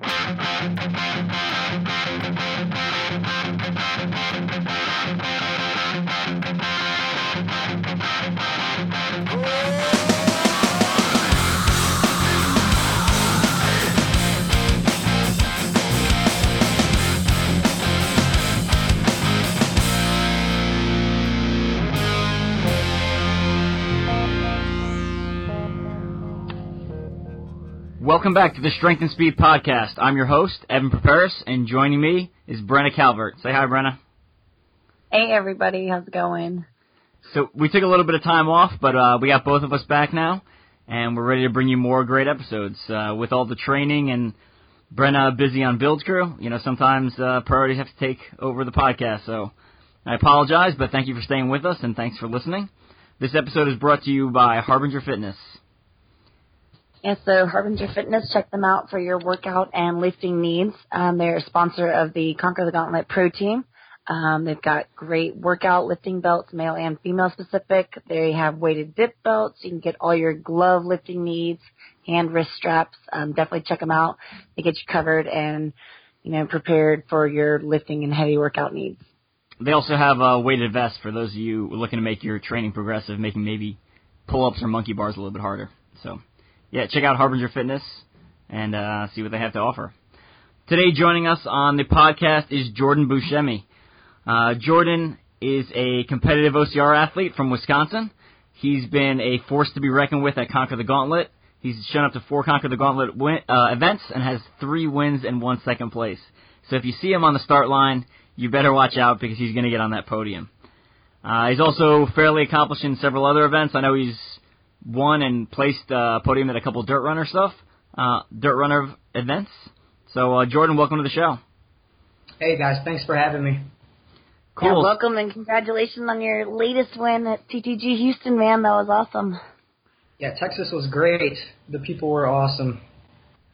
Thank you. Welcome back to the Strength and Speed Podcast. I'm your host, Evan Perperis, and joining me is Brenna Calvert. Say hi, Brenna. Hey, everybody. How's it going? So we took a little bit of time off, but uh, we got both of us back now, and we're ready to bring you more great episodes. Uh, with all the training and Brenna busy on Build Crew, you know, sometimes uh, priorities have to take over the podcast. So I apologize, but thank you for staying with us, and thanks for listening. This episode is brought to you by Harbinger Fitness. Yeah, so Harbinger Fitness, check them out for your workout and lifting needs. Um, they're a sponsor of the Conquer the Gauntlet Pro Team. Um, they've got great workout lifting belts, male and female specific. They have weighted dip belts. You can get all your glove lifting needs, hand wrist straps. Um, definitely check them out. They get you covered and, you know, prepared for your lifting and heavy workout needs. They also have a weighted vest for those of you looking to make your training progressive, making maybe pull-ups or monkey bars a little bit harder. So yeah, check out Harbinger Fitness and uh, see what they have to offer. Today, joining us on the podcast is Jordon Buscemi. Uh, Jordon is a competitive OCR athlete from Wisconsin. He's been a force to be reckoned with at Conquer the Gauntlet. He's shown up to four Conquer the Gauntlet win, uh, events and has three wins and one second place. So if you see him on the start line, you better watch out because he's going to get on that podium. Uh, he's also fairly accomplished in several other events. I know he's won and placed uh, podium at a couple dirt runner stuff, uh, dirt runner events. So uh, Jordon, welcome to the show. Hey guys, thanks for having me. Cool. Yeah, welcome and congratulations on your latest win at CTG Houston, man. That was awesome. Yeah, Texas was great. The people were awesome,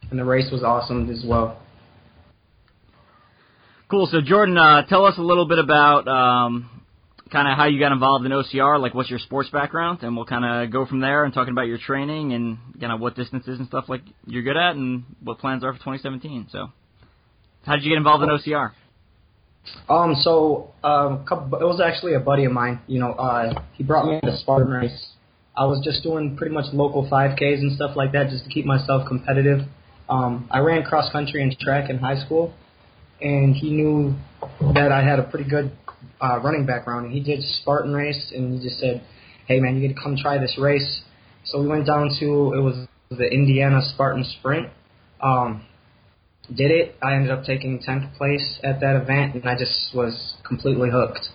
and the race was awesome as well. Cool. So Jordon, uh, tell us a little bit about um, kind of how you got involved in OCR, like what's your sports background, and we'll kind of go from there and talking about your training and kind of what distances and stuff like you're good at and what plans are for 2017. So, how did you get involved in OCR? Um, so um, it was actually a buddy of mine. You know, uh, he brought me to Spartan race. I was just doing pretty much local 5Ks and stuff like that just to keep myself competitive. Um, I ran cross country and track in high school, and he knew that I had a pretty good uh, running background, he did Spartan race, and he just said, "Hey man, you got to come try this race." So we went down to it was the Indiana Spartan Sprint. Um, did it. I ended up taking 10th place at that event, and I just was completely hooked.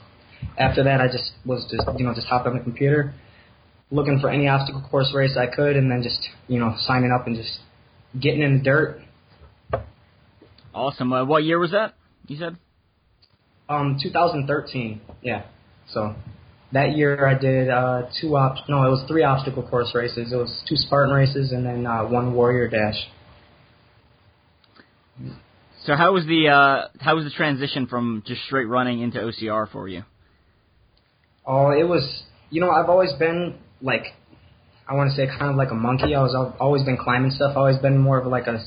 After that, I just was just you know just hopped on the computer, looking for any obstacle course race I could, and then just you know signing up and just getting in the dirt. Awesome. Uh, what year was that? You said. Um, 2013. Yeah. So that year I did uh, two op. No, it was three obstacle course races. It was two Spartan races and then uh, one Warrior Dash. So how was the uh, how was the transition from just straight running into OCR for you? Oh, it was. You know, I've always been like, I want to say kind of like a monkey. I was I've always been climbing stuff. I've always been more of like a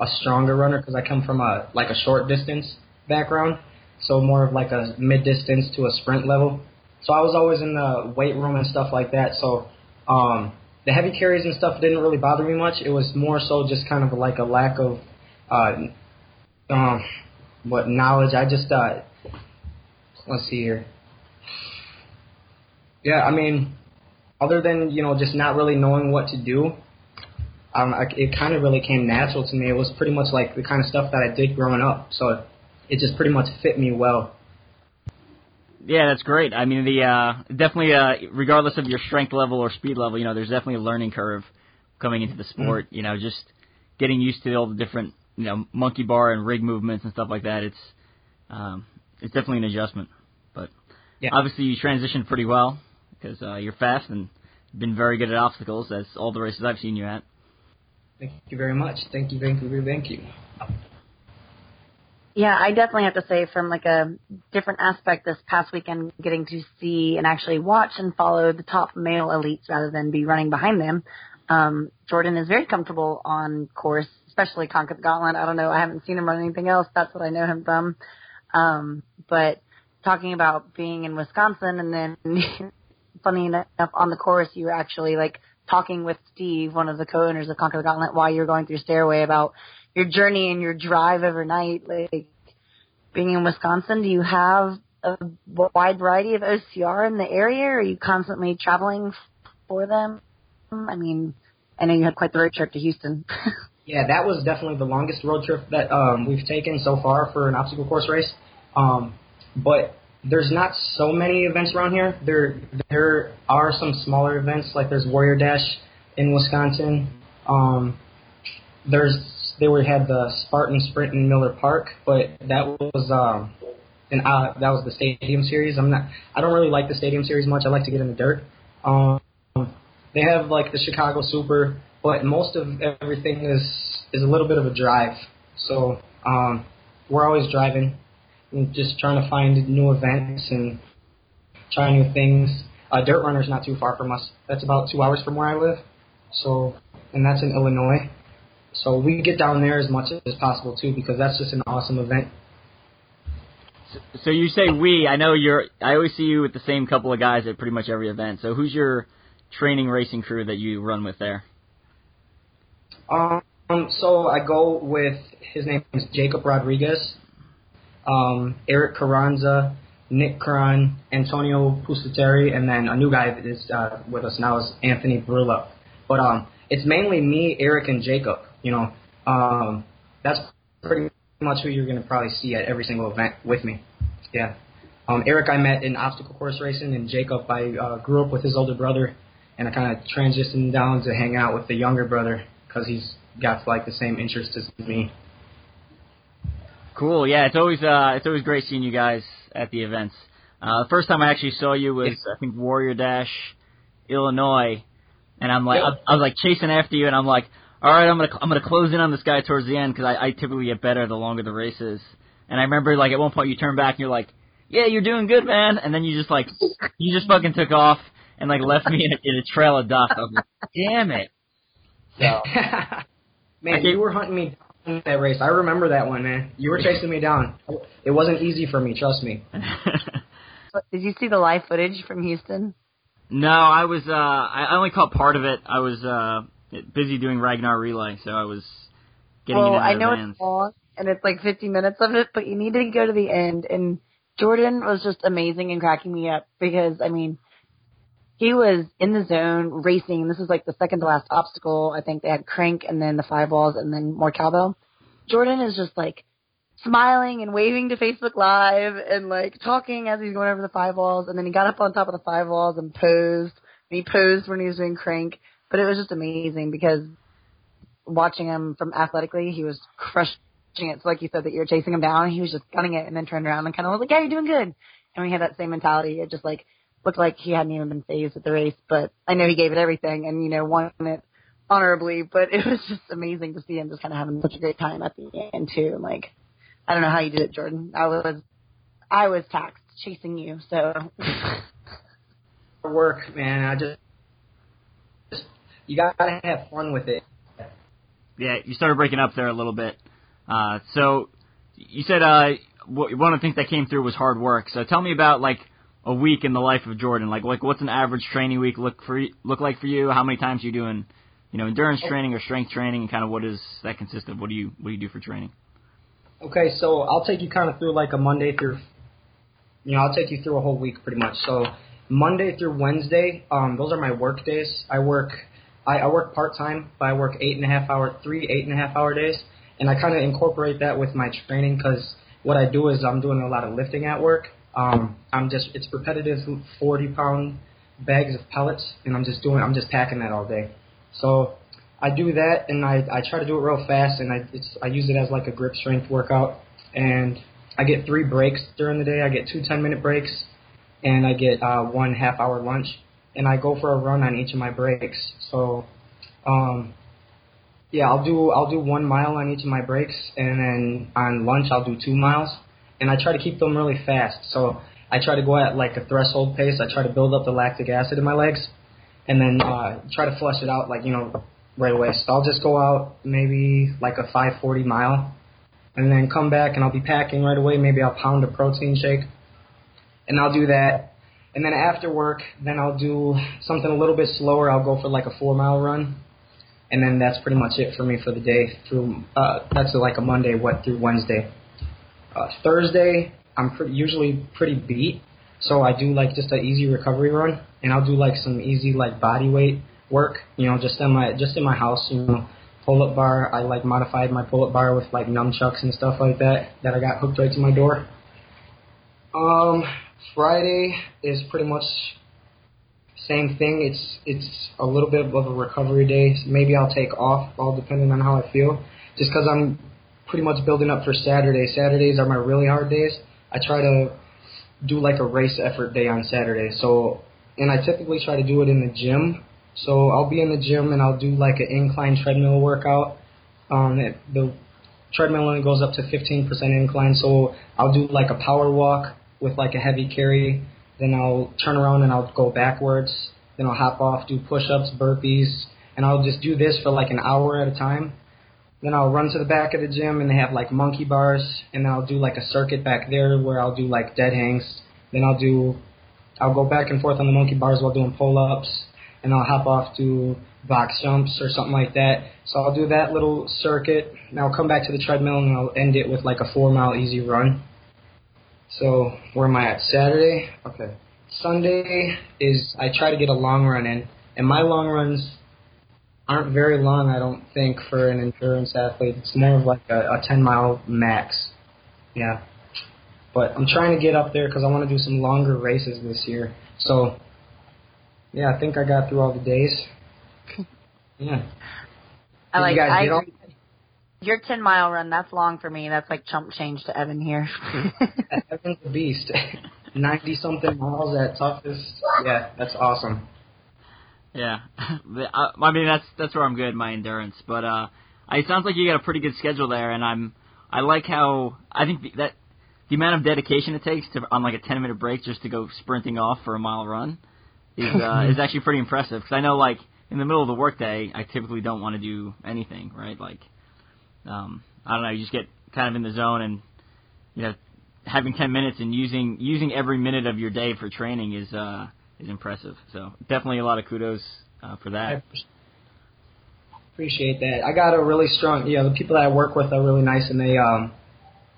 a stronger runner because I come from a like a short distance background so more of like a mid distance to a sprint level. So I was always in the weight room and stuff like that. So um, the heavy carries and stuff didn't really bother me much. It was more so just kind of like a lack of uh, um, what knowledge. I just uh, let's see here. Yeah, I mean, other than you know just not really knowing what to do, um, I, it kind of really came natural to me. It was pretty much like the kind of stuff that I did growing up. So it just pretty much fit me well. Yeah, that's great. I mean, the uh, definitely, uh, regardless of your strength level or speed level, you know, there's definitely a learning curve coming into the sport. Mm-hmm. You know, just getting used to all the different, you know, monkey bar and rig movements and stuff like that. It's um, it's definitely an adjustment. But yeah. obviously, you transitioned pretty well because uh, you're fast and been very good at obstacles, as all the races I've seen you at. Thank you very much. Thank you, thank you, thank you. Yeah, I definitely have to say from like a different aspect this past weekend, getting to see and actually watch and follow the top male elites rather than be running behind them. Um, Jordon is very comfortable on course, especially Conquer the Gauntlet. I don't know. I haven't seen him run anything else. That's what I know him from. Um, but talking about being in Wisconsin and then funny enough on the course you were actually like talking with Steve, one of the co-owners of Conquer the Gauntlet, while you were going through Stairway about your journey and your drive overnight. Like being in Wisconsin, do you have a wide variety of OCR in the area? Or are you constantly traveling for them? I mean, I know you had quite the road trip to Houston. yeah, that was definitely the longest road trip that um, we've taken so far for an obstacle course race. Um, but there's not so many events around here. There there are some smaller events like there's Warrior Dash in Wisconsin. Um, there's they were had the Spartan Sprint in Miller Park, but that was um, and uh, that was the Stadium Series. I'm not I don't really like the Stadium Series much. I like to get in the dirt. Um, they have like the Chicago Super, but most of everything is is a little bit of a drive. So um, we're always driving and just trying to find new events and try new things. Uh, Dirt Runner's not too far from us. That's about two hours from where I live. So, and that's in Illinois. So we get down there as much as possible too, because that's just an awesome event. So you say we. I know you're. I always see you with the same couple of guys at pretty much every event. So who's your training racing crew that you run with there? Um. So I go with his name is Jacob Rodriguez um, Eric Carranza, Nick Curran, Antonio Pusateri, and then a new guy that is uh, with us now is Anthony Brilla. But um, it's mainly me, Eric, and Jacob. You know, um, that's pretty much who you're going to probably see at every single event with me. Yeah. Um, Eric I met in obstacle course racing, and Jacob I uh, grew up with his older brother, and I kind of transitioned down to hang out with the younger brother because he's got like the same interests as me. Cool. Yeah, it's always uh, it's always great seeing you guys at the events. Uh, the first time I actually saw you was I think Warrior Dash, Illinois, and I'm like I, I was like chasing after you, and I'm like, all right, I'm gonna I'm gonna close in on this guy towards the end because I, I typically get better the longer the race is. And I remember like at one point you turned back and you're like, yeah, you're doing good, man. And then you just like you just fucking took off and like left me in a, in a trail of dust. I was like, damn it. So. man, you were hunting me down in that race. I remember that one, man. You were chasing me down. It wasn't easy for me, trust me. Did you see the live footage from Houston? No, I was uh I only caught part of it. I was uh busy doing Ragnar Relay, so I was getting well, into I know it's long and it's like 50 minutes of it, but you need to go to the end and Jordon was just amazing and cracking me up because I mean he was in the zone racing. This is like the second to last obstacle. I think they had crank and then the five walls and then more cowbell. Jordon is just like smiling and waving to Facebook Live and like talking as he's going over the five walls. And then he got up on top of the five walls and posed. And he posed when he was doing crank. But it was just amazing because watching him from athletically, he was crushing it. So like you said that you were chasing him down, he was just gunning it and then turned around and kind of was like, yeah, you're doing good. And we had that same mentality. It just like looked like he hadn't even been phased at the race, but I know he gave it everything and, you know, won it honorably, but it was just amazing to see him just kind of having such a great time at the end too. And like, I don't know how you did it, Jordon. I was, I was taxed chasing you, so. Work, man. I just, just, you gotta have fun with it. Yeah, you started breaking up there a little bit. Uh, so you said uh, one of the things that came through was hard work. So tell me about like a week in the life of Jordon? Like, like what's an average training week look for look like for you? How many times are you doing, you know, endurance training or strength training, and kind of what does that consist of? What do you what do you do for training? Okay, so I'll take you kind of through like a Monday through, you know, I'll take you through a whole week pretty much. So Monday through Wednesday, um, those are my work days. I work, I, I work part time, but I work eight and a half hour, three eight and a half hour days, and I kind of incorporate that with my training because what I do is I'm doing a lot of lifting at work. Um, I'm just it's repetitive 40 pound bags of pellets, and I'm just doing I'm just packing that all day. So I do that, and I I try to do it real fast, and I it's I use it as like a grip strength workout, and I get three breaks during the day. I get two ten minute breaks, and I get uh, one half hour lunch, and I go for a run on each of my breaks. So, um, yeah, I'll do I'll do one mile on each of my breaks, and then on lunch I'll do two miles and I try to keep them really fast. So I try to go at like a threshold pace. I try to build up the lactic acid in my legs, and then uh, try to flush it out like you know right away. So I'll just go out maybe like a 540 mile, and then come back and I'll be packing right away. Maybe I'll pound a protein shake, and I'll do that. And then after work, then I'll do something a little bit slower. I'll go for like a four mile run, and then that's pretty much it for me for the day. Through uh, that's like a Monday, what through Wednesday. Uh, Thursday, I'm pretty, usually pretty beat, so I do like just an easy recovery run, and I'll do like some easy like body weight work, you know, just in my just in my house, you know, pull up bar. I like modified my pull up bar with like nunchucks and stuff like that that I got hooked right to my door. Um, Friday is pretty much same thing. It's it's a little bit of a recovery day. Maybe I'll take off, all depending on how I feel. Just because I'm pretty much building up for Saturday. Saturdays are my really hard days. I try to do like a race effort day on Saturday. So, and I typically try to do it in the gym. So I'll be in the gym and I'll do like an incline treadmill workout. Um, the treadmill only goes up to 15% incline, so I'll do like a power walk with like a heavy carry. Then I'll turn around and I'll go backwards. Then I'll hop off, do push-ups, burpees, and I'll just do this for like an hour at a time. Then I'll run to the back of the gym and they have like monkey bars, and I'll do like a circuit back there where I'll do like dead hangs. Then I'll do, I'll go back and forth on the monkey bars while doing pull-ups, and I'll hop off to box jumps or something like that. So I'll do that little circuit, and I'll come back to the treadmill and I'll end it with like a four mile easy run. So where am I at? Saturday? Okay. Sunday is I try to get a long run in, and my long runs aren't very long. I don't think for an endurance athlete. It's more of like a, a 10 mile max. Yeah. But I'm trying to get up there because I want to do some longer races this year. So yeah, I think I got through all the days. Yeah. I Did like you guys I get all- Your ten mile run, that's long for me. That's like chump change to Evan here. Evan's a beast. Ninety something miles at toughest. Yeah, that's awesome. Yeah, uh, I mean that's that's where I'm good, my endurance. But uh, it sounds like you got a pretty good schedule there, and I'm I like how I think that the amount of dedication it takes to on like a 10 minute break just to go sprinting off for a mile run is uh, is actually pretty impressive. Because I know like in the middle of the workday, I typically don't want to do anything, right? Like, um, I don't know, you just get kind of in the zone, and you know, having 10 minutes and using using every minute of your day for training is uh, is impressive. So definitely a lot of kudos uh, for that. appreciate that. I got a really strong. Yeah, the people that I work with are really nice, and they um,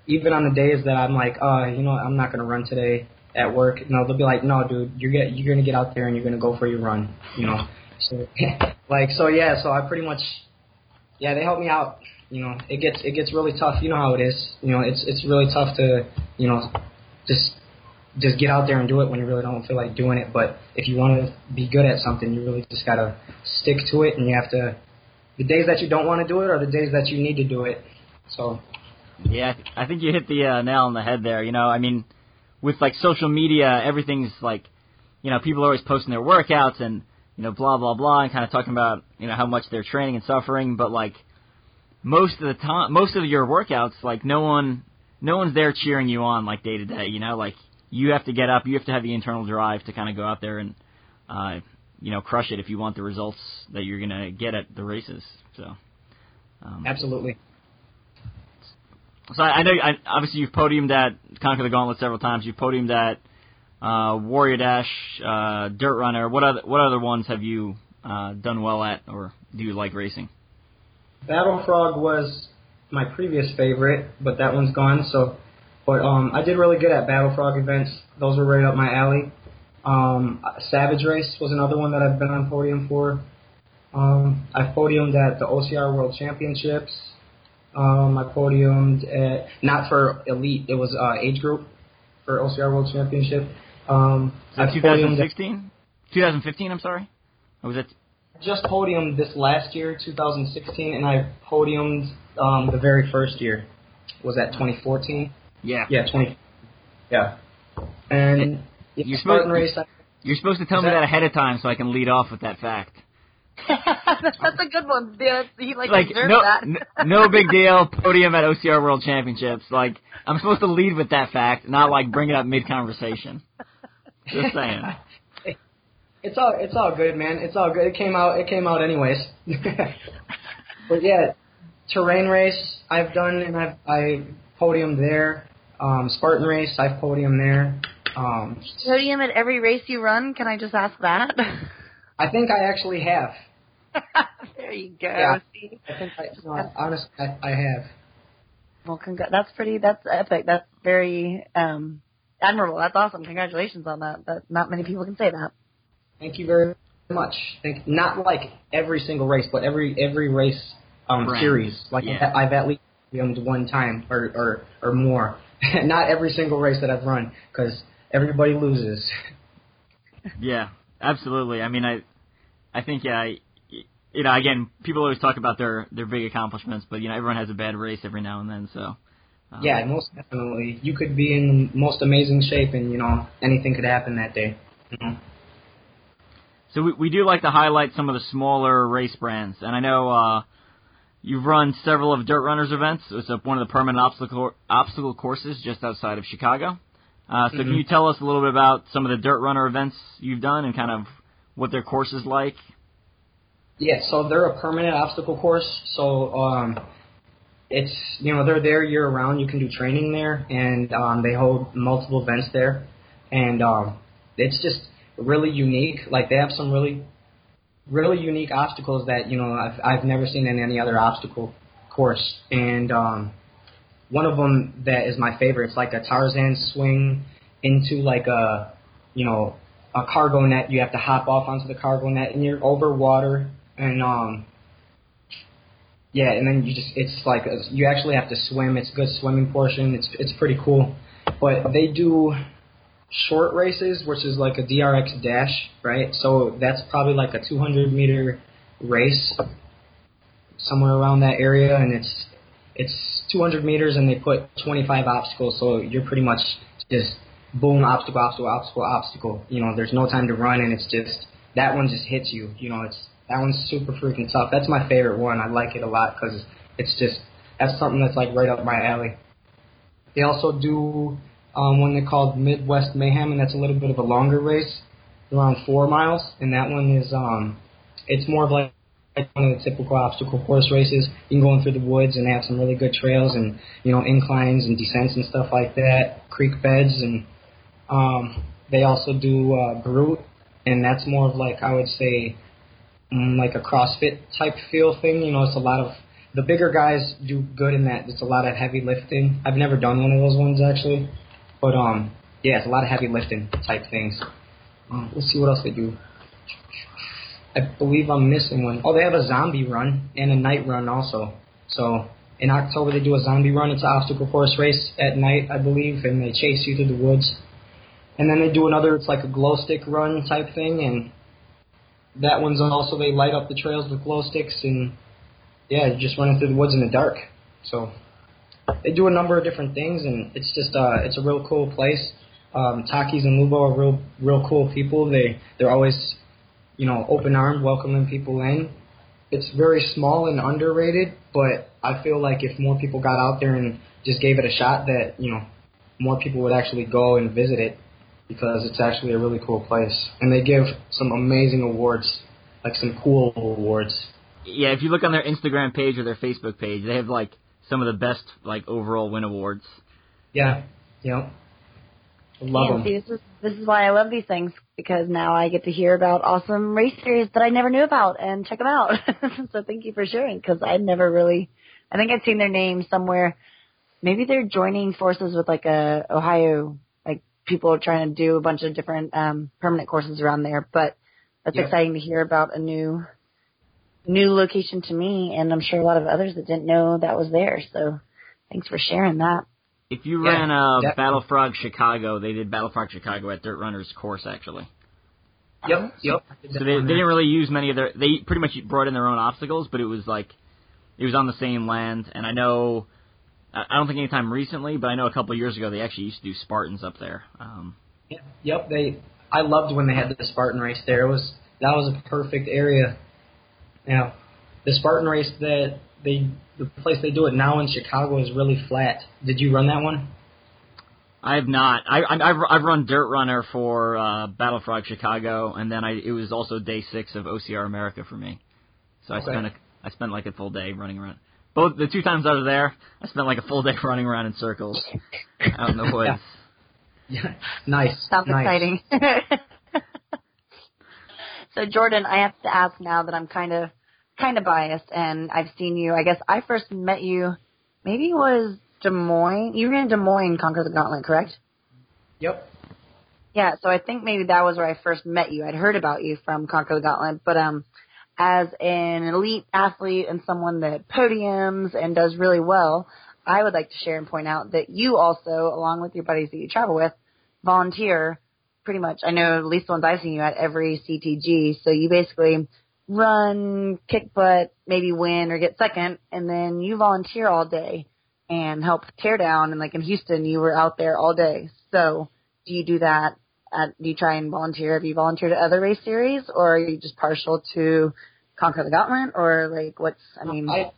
even on the days that I'm like, uh, you know, I'm not gonna run today at work. Know, they'll be like, no, dude, you're get you're gonna get out there and you're gonna go for your run. You know, so like so yeah. So I pretty much yeah, they help me out. You know, it gets it gets really tough. You know how it is. You know, it's it's really tough to you know just just get out there and do it when you really don't feel like doing it. But if you want to be good at something, you really just gotta stick to it, and you have to. The days that you don't want to do it are the days that you need to do it. So Yeah, I I think you hit the uh, nail on the head there. You know, I mean, with like social media, everything's like, you know, people are always posting their workouts and you know, blah blah blah, and kind of talking about you know how much they're training and suffering. But like most of the time, most of your workouts, like no one, no one's there cheering you on like day to day. You know, like you have to get up, you have to have the internal drive to kind of go out there and, uh, you know, crush it if you want the results that you're gonna get at the races. So. Um, absolutely. So I, I know, I, obviously, you've podiumed at Conquer the Gauntlet several times. You've podiumed at uh, Warrior Dash, uh, Dirt Runner. What other what other ones have you uh, done well at, or do you like racing? Battle Frog was my previous favorite, but that one's gone. So, but um, I did really good at Battle Frog events. Those were right up my alley. Um, Savage Race was another one that I've been on podium for. Um, I've podiumed at the OCR World Championships. Um, I podiumed at not for elite. It was uh, age group for OCR World Championship. Um, Is that I podiumed at- 2016? 2015, I'm sorry? Or was that just podiumed this last year, 2016, and I podiumed um, the very first year. Was that 2014? Yeah. Yeah, 20. Yeah. And You're supposed- race. You're supposed to tell me that- that ahead of time so I can lead off with that fact. that's a good one, dude. He like, like deserves no, that. n- no big deal. Podium at OCR World Championships. Like I'm supposed to lead with that fact, not like bring it up mid conversation. Just saying. It's all it's all good, man. It's all good. It came out it came out anyways. but yeah, terrain race I've done and I've I podiumed there. Um, Spartan race I've podiumed there. Um, Podium at every race you run? Can I just ask that? I think I actually have. there you go. Yeah. See? I think I no, honestly I, I have. Well, congr- that's pretty. That's epic. That's very um, admirable. That's awesome. Congratulations on that. That not many people can say that. Thank you very much. Thank not like every single race, but every every race um Brand. series. Like Yeah. I've at least podiumed one time or or or more. not every single race that I've run because everybody loses. Yeah, absolutely. I mean, I, I think yeah, I, you know, again, people always talk about their their big accomplishments, but you know, everyone has a bad race every now and then. So. Um, Yeah, most definitely. You could be in the most amazing shape, and you know anything could happen that day. You know? So we, we do like to highlight some of the smaller race brands, and I know uh, you've run several of Dirt Runners events. It's one of the permanent obstacle obstacle courses just outside of Chicago. Uh, so can Mhm. you tell us a little bit about some of the Dirt Runner events you've done and kind of what their course is like? Yeah, so they're a permanent obstacle course. So um, it's you know they're there year round. You can do training there, and um, they hold multiple events there, and um, it's just really unique. Like they have some really, really unique obstacles that you know I've I've never seen in any other obstacle course, and um, one of them that is my favorite. It's like a Tarzan swing into like a you know a cargo net. You have to hop off onto the cargo net, and you're over water, and um, yeah, and then you just it's like a, you actually have to swim. It's a good swimming portion. It's it's pretty cool, but they do short races, which is like a DRX dash, right? So that's probably like a 200 meter race, somewhere around that area, and it's it's 200 meters, and they put 25 obstacles, so you're pretty much just boom, obstacle, obstacle, obstacle, obstacle. You know, there's no time to run, and it's just that one just hits you. You know, it's that one's super freaking tough. That's my favorite one. I like it a lot because it's just that's something that's like right up my alley. They also do um, one they called Midwest Mayhem, and that's a little bit of a longer race, around four miles, and that one is um, it's more of like one of the typical obstacle course races. You can go in through the woods and they have some really good trails and you know inclines and descents and stuff like that, creek beds, and um, they also do uh, brute, and that's more of like I would say mm, like a CrossFit type feel thing. You know, it's a lot of the bigger guys do good in that. It's a lot of heavy lifting. I've never done one of those ones actually, but um, yeah, it's a lot of heavy lifting type things. Um, let's see what else they do. I believe I'm missing one. Oh, they have a zombie run and a night run also. So in October they do a zombie run. It's an obstacle course race at night, I believe, and they chase you through the woods. And then they do another. It's like a glow stick run type thing, and that one's also they light up the trails with glow sticks, and yeah, you're just running through the woods in the dark. So they do a number of different things, and it's just uh, it's a real cool place. Um, Takis and Lubo are real real cool people. They they're always you know open armed, welcoming people in. It's very small and underrated, but I feel like if more people got out there and just gave it a shot, that you know more people would actually go and visit it because it's actually a really cool place. And they give some amazing awards, like some cool awards. Yeah, if you look on their Instagram page or their Facebook page, they have like some of the best like overall win awards. Yeah, yep. I love Yeah, them. see, this is this is why I love these things because now I get to hear about awesome race series that I never knew about and check them out. so thank you for sharing because I never really. I think I've seen their name somewhere. Maybe they're joining forces with like a Ohio like people are trying to do a bunch of different um permanent courses around there. But that's Yep. exciting to hear about a new new location to me, and I'm sure a lot of others that didn't know that was there. So thanks for sharing that. If you Yeah, ran uh, definitely. Battle Frog Chicago, they did Battle Frog Chicago at Dirt Runners course actually. Yep, yep. So they, they didn't really use many of their. They pretty much brought in their own obstacles, but it was like it was on the same land. And I know, I don't think anytime recently, but I know a couple of years ago they actually used to do Spartans up there. Um, Yep, Yep, they. I loved when they had the Spartan race there. It was that was a perfect area. Now, the Spartan race that they the place they do it now in Chicago is really flat. Did you run that one? I have not. I, I I've I've run Dirt Runner for uh, Battle Frog Chicago, and then I it was also day six of OCR America for me. So I Okay. spent a I spent like a full day running around. Both the two times I was there, I spent like a full day running around in circles out in the woods. Yeah. nice. Sounds nice. exciting. so Jordon, I have to ask now that I'm kind of kind of biased and I've seen you. I guess I first met you maybe it was Des Moines. You were in Des Moines Conquer the Gauntlet, correct? Yep. Yeah, so I think maybe that was where I first met you. I'd heard about you from Conquer the Gauntlet, but um as an elite athlete and someone that podiums and does really well, I would like to share and point out that you also, along with your buddies that you travel with, volunteer pretty much. I know at least the ones I've seen you at every CTG. So you basically run, kick butt, maybe win or get second, and then you volunteer all day and help tear down. And like in Houston, you were out there all day. So do you do that? At, do you try and volunteer? Have you volunteered at other race series, or are you just partial to Conquer the Gauntlet, or like what's? I mean, I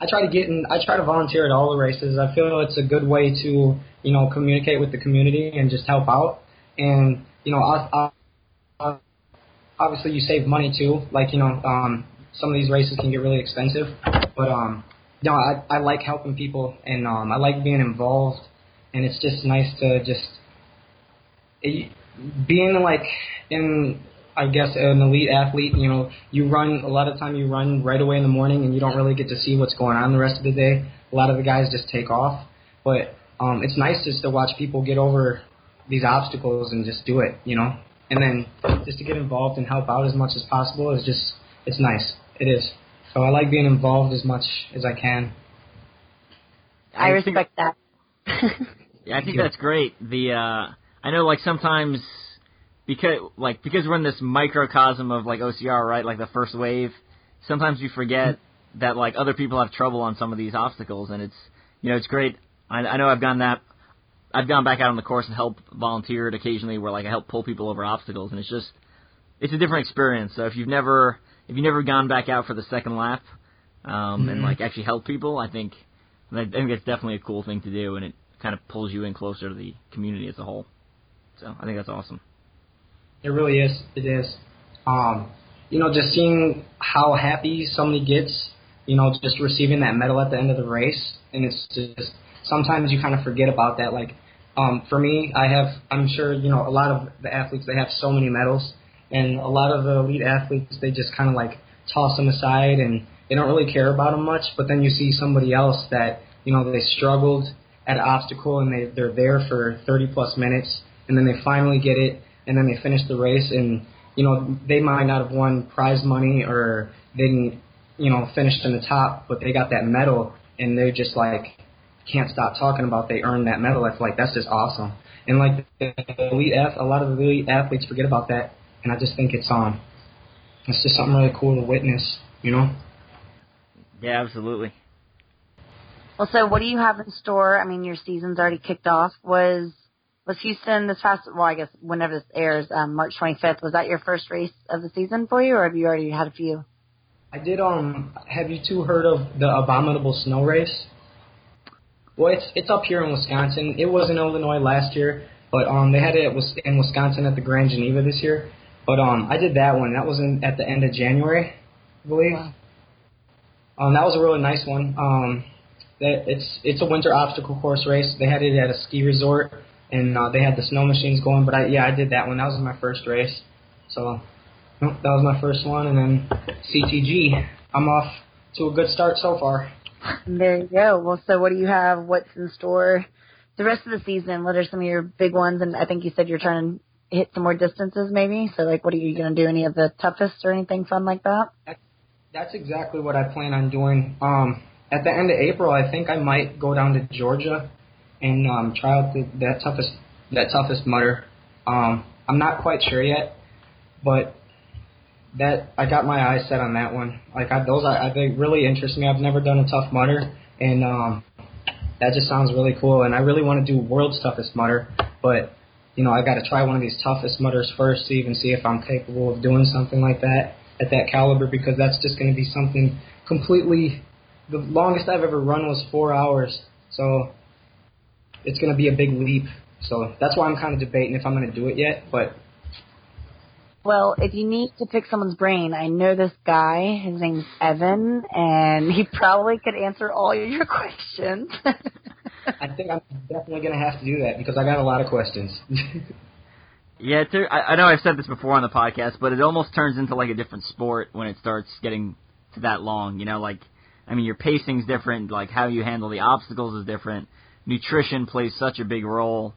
I try to get in. I try to volunteer at all the races. I feel it's a good way to you know communicate with the community and just help out. And you know, obviously you save money too. Like you know, um, some of these races can get really expensive, but um, no, I I like helping people and um, I like being involved. And it's just nice to just being like in I guess an elite athlete, you know, you run a lot of time you run right away in the morning and you don't really get to see what's going on the rest of the day. A lot of the guys just take off. But um it's nice just to watch people get over these obstacles and just do it, you know. And then just to get involved and help out as much as possible is just it's nice. It is. So I like being involved as much as I can. I I think- respect that. Yeah, I think that's great. The uh I know like sometimes because like because we're in this microcosm of like OCR, right? Like the first wave, sometimes you forget that like other people have trouble on some of these obstacles and it's you know, it's great. I I know I've gone that I've gone back out on the course and helped volunteered occasionally where like I help pull people over obstacles and it's just it's a different experience. So if you've never if you've never gone back out for the second lap um and Mhm. like actually help people, I think I think it's definitely a cool thing to do and it kind of pulls you in closer to the community as a whole. So I think that's awesome. It really is. It is. Um, you know, just seeing how happy somebody gets, you know, just receiving that medal at the end of the race, and it's just sometimes you kind of forget about that. Like, um, for me, I have, I'm sure, you know, a lot of the athletes they have so many medals, and a lot of the elite athletes they just kind of like toss them aside and they don't really care about them much. But then you see somebody else that, you know, they struggled at an obstacle and they they're there for 30 plus minutes, and then they finally get it and then they finish the race and you know they might not have won prize money or they didn't you know finish in the top but they got that medal and they're just like can't stop talking about they earned that medal I feel like that's just awesome and like the elite ath- a lot of the elite athletes forget about that and I just think it's um it's just something really cool to witness you know Yeah, absolutely. Well, so what do you have in store? I mean, your season's already kicked off. Was was Houston this past? Well, I guess whenever this airs, um, March 25th. Was that your first race of the season for you, or have you already had a few? I did um have you two heard of the abominable snow race? Well, it's it's up here in Wisconsin. It was in Illinois last year, but um they had it was in Wisconsin at the Grand Geneva this year. But um I did that one. That was in at the end of January, I believe. Wow. Um that was a really nice one. Um that it's it's a winter obstacle course race. They had it at a ski resort and uh, they had the snow machines going, but I yeah, I did that one. That was my first race. So that was my first one, and then CTG. I'm off to a good start so far. There you go. Well, so what do you have? What's in store the rest of the season? What are some of your big ones? And I think you said you're trying to hit some more distances, maybe. So, like, what are you going to do? Any of the toughest or anything fun like that? That's exactly what I plan on doing. Um, at the end of April, I think I might go down to Georgia and um, try out the, that toughest that Toughest Mudder. Um, I'm not quite sure yet, but that I got my eyes set on that one. Like I, those, I, I they really interest me. I've never done a Tough Mudder, and um, that just sounds really cool. And I really want to do world's Toughest Mudder, but you know I got to try one of these Toughest Mudders first to even see if I'm capable of doing something like that at that caliber because that's just going to be something completely. The longest I've ever run was four hours, so it's going to be a big leap. So that's why I'm kind of debating if I'm going to do it yet. But Well, if you need to pick someone's brain, I know this guy. His name's Evan, and he probably could answer all your questions. I think I'm definitely going to have to do that because I got a lot of questions. Yeah, too, I, I know I've said this before on the podcast, but it almost turns into like a different sport when it starts getting to that long. You know, like I mean, your pacing's different. Like how you handle the obstacles is different. Nutrition plays such a big role.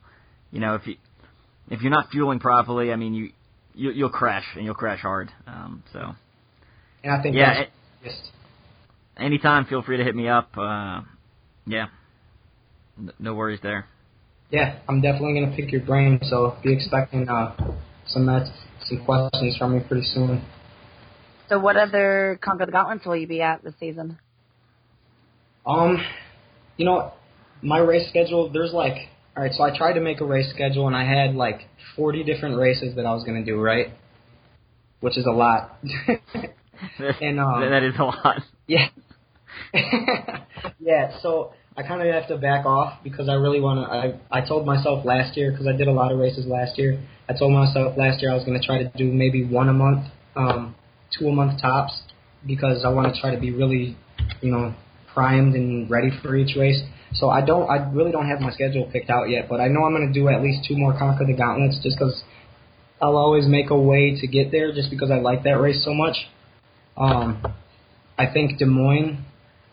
You know, if you if you're not fueling properly, I mean, you, you you'll crash and you'll crash hard. Um, so and I think yeah, that's it, just anytime, feel free to hit me up. Uh, yeah, N- no worries there. yeah, I'm definitely going to pick your brain. So be expecting uh, some uh, some questions from me pretty soon. so, what other Conquer the Gauntlets will you be at this season? Um, you know, my race schedule. There's like, all right. So I tried to make a race schedule, and I had like 40 different races that I was going to do, right? Which is a lot. And, um, that is a lot. Yeah. yeah, so I kind of have to back off because I really want to. I I told myself last year because I did a lot of races last year. I told myself last year I was going to try to do maybe one a month, um, two a month tops, because I want to try to be really, you know, primed and ready for each race. So I don't. I really don't have my schedule picked out yet, but I know I'm going to do at least two more Conquer the Gauntlets just because I'll always make a way to get there just because I like that race so much. Um, I think Des Moines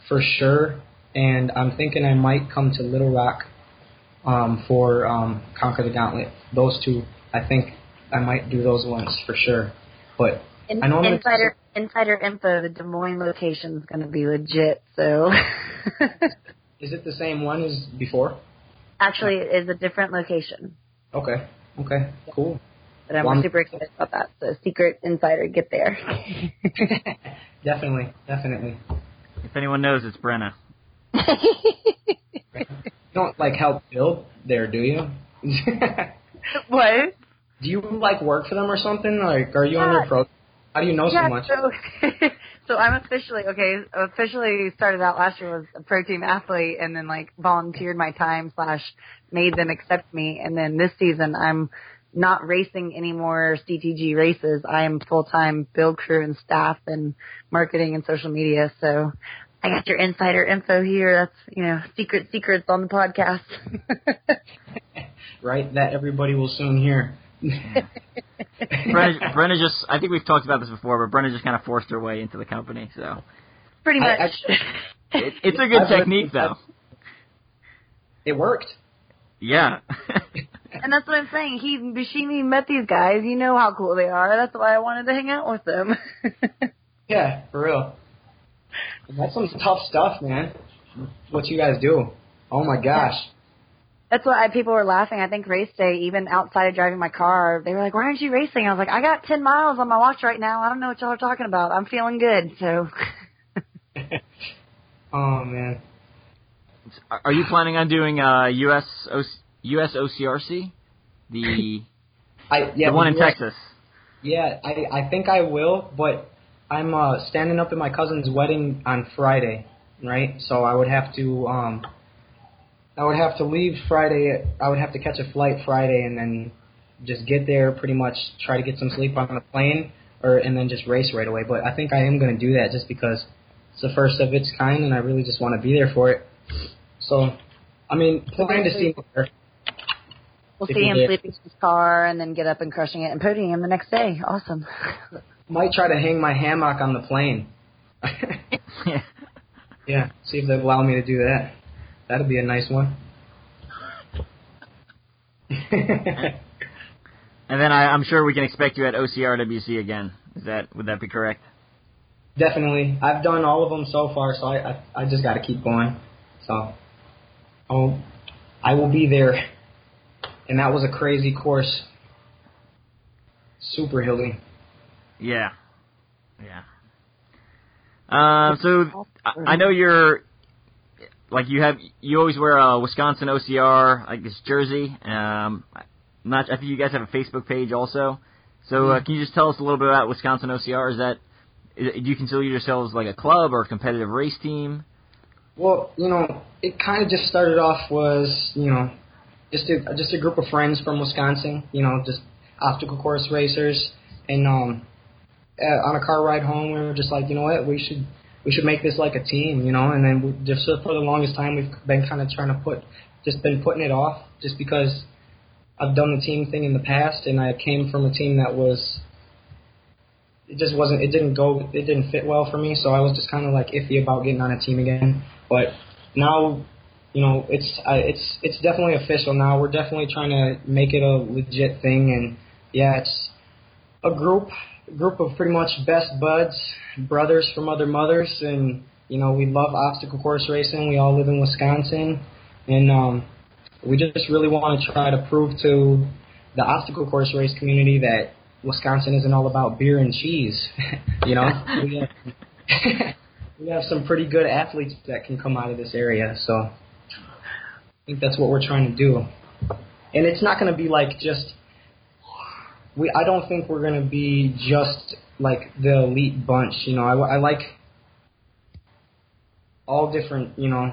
for sure, and I'm thinking I might come to Little Rock um, for um, Conquer the Gauntlet. Those two, I think I might do those ones for sure. But In, I know I'm gonna- insider insider info: the Des Moines location is going to be legit. So, is it the same one as before? actually, it is a different location. Okay, okay, cool. But I'm One- super excited about that. So, secret insider, get there. definitely, definitely. If anyone knows, it's Brenna. You don't like help build there, do you? what? do you like work for them or something? Like, are you on their uh, Yeah. How do you know yeah, so much? So, so I'm officially okay. Officially started out last year was a pro team athlete, and then like volunteered my time slash made them accept me. And then this season, I'm not racing any more CTG races. I am full time build crew and staff and marketing and social media. So. I got your insider info here. That's you know secret secrets on the podcast. right? That everybody will soon hear. Brenna, Brenna just, I think we've talked about this before, but Brenna just kind of forced her way into the company, so. Pretty I- much. It, it's a good I've heard- technique, though. It worked. Yeah. And that's what I'm saying. He, Buscemi met these guys. You know how cool they are. That's why I wanted to hang out with them. Yeah, for real. That's some tough stuff, man. What you guys do. Oh my gosh. That's why people were laughing. I think race day, even outside of driving my car, they were like, "Why aren't you racing?" I was like, "I got 10 miles on my watch right now. I don't know what y'all are talking about. I'm feeling good." So, oh man. Are are you planning on doing uh, US, o- US OCRC? The, I yeah, the one in yeah, Texas. Yeah, I I think I will, but I'm uh standing up at my cousin's wedding on Friday, right? So I would have to um I would have to leave Friday. I would have to catch a flight Friday and then just get there pretty much try to get some sleep on the plane or and then just race right away. But I think I am going to do that just because it's the first of its kind and I really just want to be there for it. So, I mean, plan to see me there. we'll see him did. sleeping in his car and then get up and crushing it and podium him the next day. Awesome. Might try to hang my hammock on the plane. Yeah. Yeah, see if they allow me to do that. That'd be a nice one. And then I, I'm sure we can expect you at OCRWC again. Is that would that be correct? Definitely. I've done all of them so far, so I I, I just got to keep going. So, oh, I will be there. And that was a crazy course. Super hilly. Yeah. Yeah. Um, so I, I know you're like you have you always wear a Wisconsin OCR like this jersey. Um, not I think you guys have a Facebook page also. So uh, can you just tell us a little bit about Wisconsin OCR? Is that is, do you consider yourselves like a club or a competitive race team? Well, you know, it kind of just started off was, you know, just a just a group of friends from Wisconsin. You know, just obstacle course racers, and um, uh, on a car ride home, we were just like, you know what, we should we should make this like a team, you know. And then we, just for the longest time, we've been kind of trying to put just been putting it off, just because I've done the team thing in the past, and I came from a team that was it just wasn't it didn't go it didn't fit well for me. So i was just kind of like iffy about getting on a team again. But now you know it's uh, it's it's definitely official now. We're definitely trying to make it a legit thing. And yeah it's a group group of pretty much best buds brothers from other mothers and you know we love obstacle course racing we all live in wisconsin and um we just really want to try to prove to the obstacle course race community that Wisconsin isn't all about beer and cheese. you know, we have, we have some pretty good athletes that can come out of this area. So I think that's what we're trying to do. And it's not going to be like just we. I don't think we're to be just like the elite bunch. You know, I, I like all different. You know,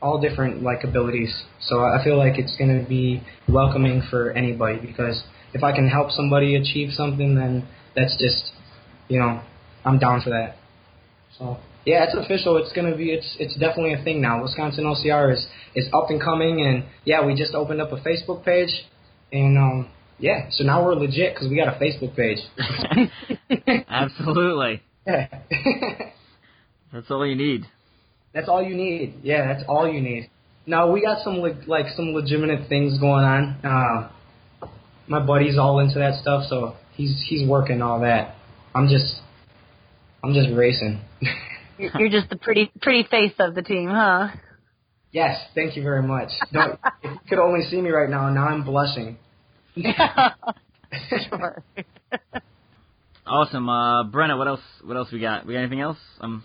all different like abilities. So I feel like it's to be welcoming for anybody because if I can help somebody achieve something, then that's just, you know, I'm down for that. So yeah, it's official. It's gonna be. It's it's definitely a thing now. Wisconsin OCR is is up and coming, and yeah, we just opened up a Facebook page, and um, yeah, so now we're legit because we got a Facebook page. Absolutely. Yeah. that's all you need. That's all you need. Yeah, that's all you need. Now we got some le- like some legitimate things going on. Uh, my buddy's all into that stuff, so he's he's working all that. I'm just I'm just racing. You're just the pretty pretty face of the team, huh? Yes, thank you very much. Don't, if you could only see me right now, now I'm blushing. Sure. awesome, uh, Brenna. What else? What else we got? We got anything else? Um.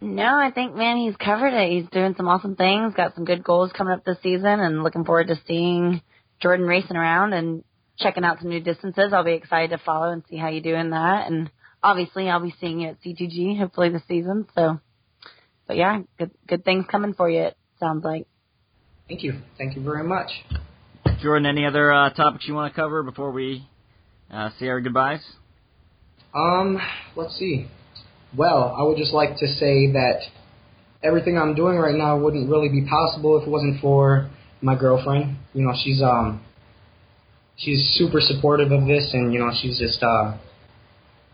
No, I think man, he's covered it. He's doing some awesome things. Got some good goals coming up this season, and looking forward to seeing Jordon racing around and checking out some new distances. I'll be excited to follow and see how you do in that. And obviously, I'll be seeing you at CTG hopefully this season. So, but yeah, good good things coming for you. It sounds like. Thank you. Thank you very much. Jordon, any other uh, topics you want to cover before we uh, say our goodbyes? Um, let's see. Well, I would just like to say that everything I'm doing right now wouldn't really be possible if it wasn't for my girlfriend. You know, she's um she's super supportive of this, and you know, she's just uh,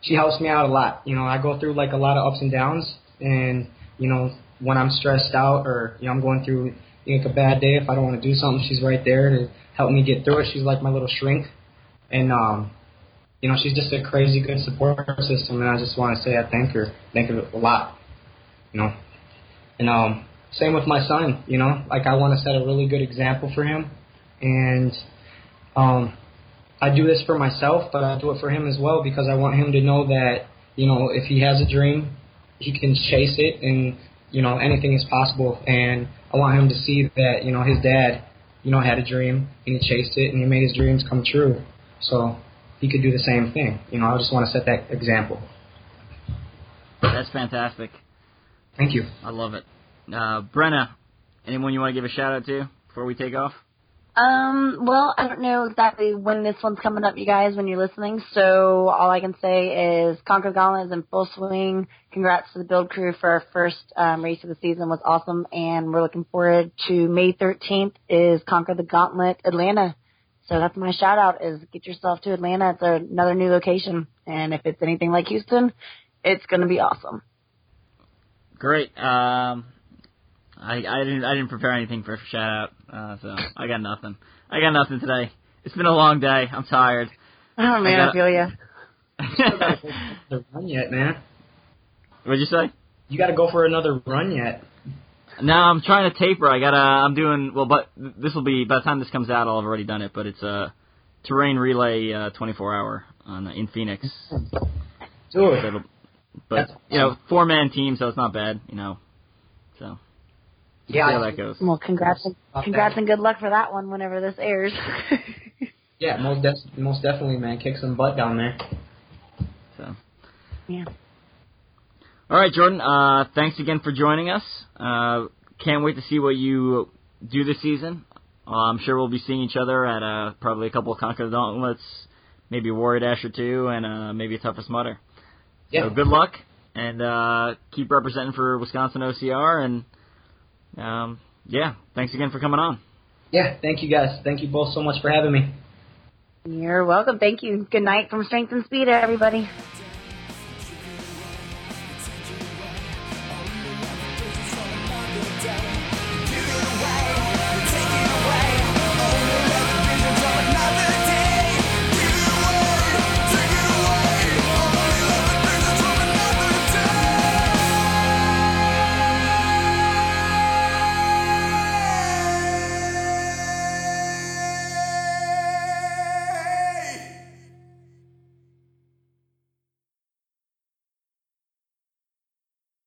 she helps me out a lot. You know, I go through like a lot of ups and downs, and you know, when I'm stressed out or you know I'm going through like a bad day, if I don't want to do something, she's right there to help me get through it. She's like my little shrink, and um, you know, she's just a crazy good support system, and I just want to say I thank her, thank her a lot. You know, and um, same with my son. You know, like I want to set a really good example for him, and um, I do this for myself, but I do it for him as well because I want him to know that you know if he has a dream, he can chase it, and you know anything is possible. And I want him to see that you know his dad, you know, had a dream and he chased it and he made his dreams come true. So he could do the same thing. You know, I just want to set that example. That's fantastic. Thank you. I love it. Uh, Brenna, anyone you want to give a shout out to before we take off? Um, well, I don't know exactly when this one's coming up, you guys, when you're listening. So all I can say is Conquer Gauntlet is in full swing. Congrats to the build crew for our first um, race of the season was awesome, and we're looking forward to May 13th is Conquer the Gauntlet Atlanta. So that's my shout out is get yourself to Atlanta. It's another new location, and if it's anything like Houston, it's to be awesome. Great. Um, I I didn't I didn't prepare anything for a shout out, uh, so I got nothing. I got nothing today. It's been a long day. I'm tired. Oh man, I, gotta- I feel you. the run yet, man. What'd you say? You got to go for another run yet. No, I'm trying to taper. I gotta. I'm doing well, but this will be by the time this comes out, I'll have already done it. But it's a terrain relay, uh, 24 hour on in Phoenix. Do So it. but you know, four man team, so it's not bad. You know, so Yeah, see how that goes. Well, congrats, and, congrats, and good luck for that one whenever this airs. yeah, most def- most definitely, man. Kick some butt down there. So. yeah. All right, Jordon. Uh, thanks again for joining us. Uh, can't wait to see what you do this season Uh, I'm sure we'll be seeing each other at uh, probably a couple of Conquer the Gauntlets, maybe a Warrior Dash or two, and uh, maybe a Toughest Mudder. Yeah. So good luck, and uh, keep representing for Wisconsin OCR, and um, yeah, thanks again for coming on. Yeah, thank you guys. Thank you both so much for having me. You're welcome. Thank you. Good night from Strength and Speed, everybody.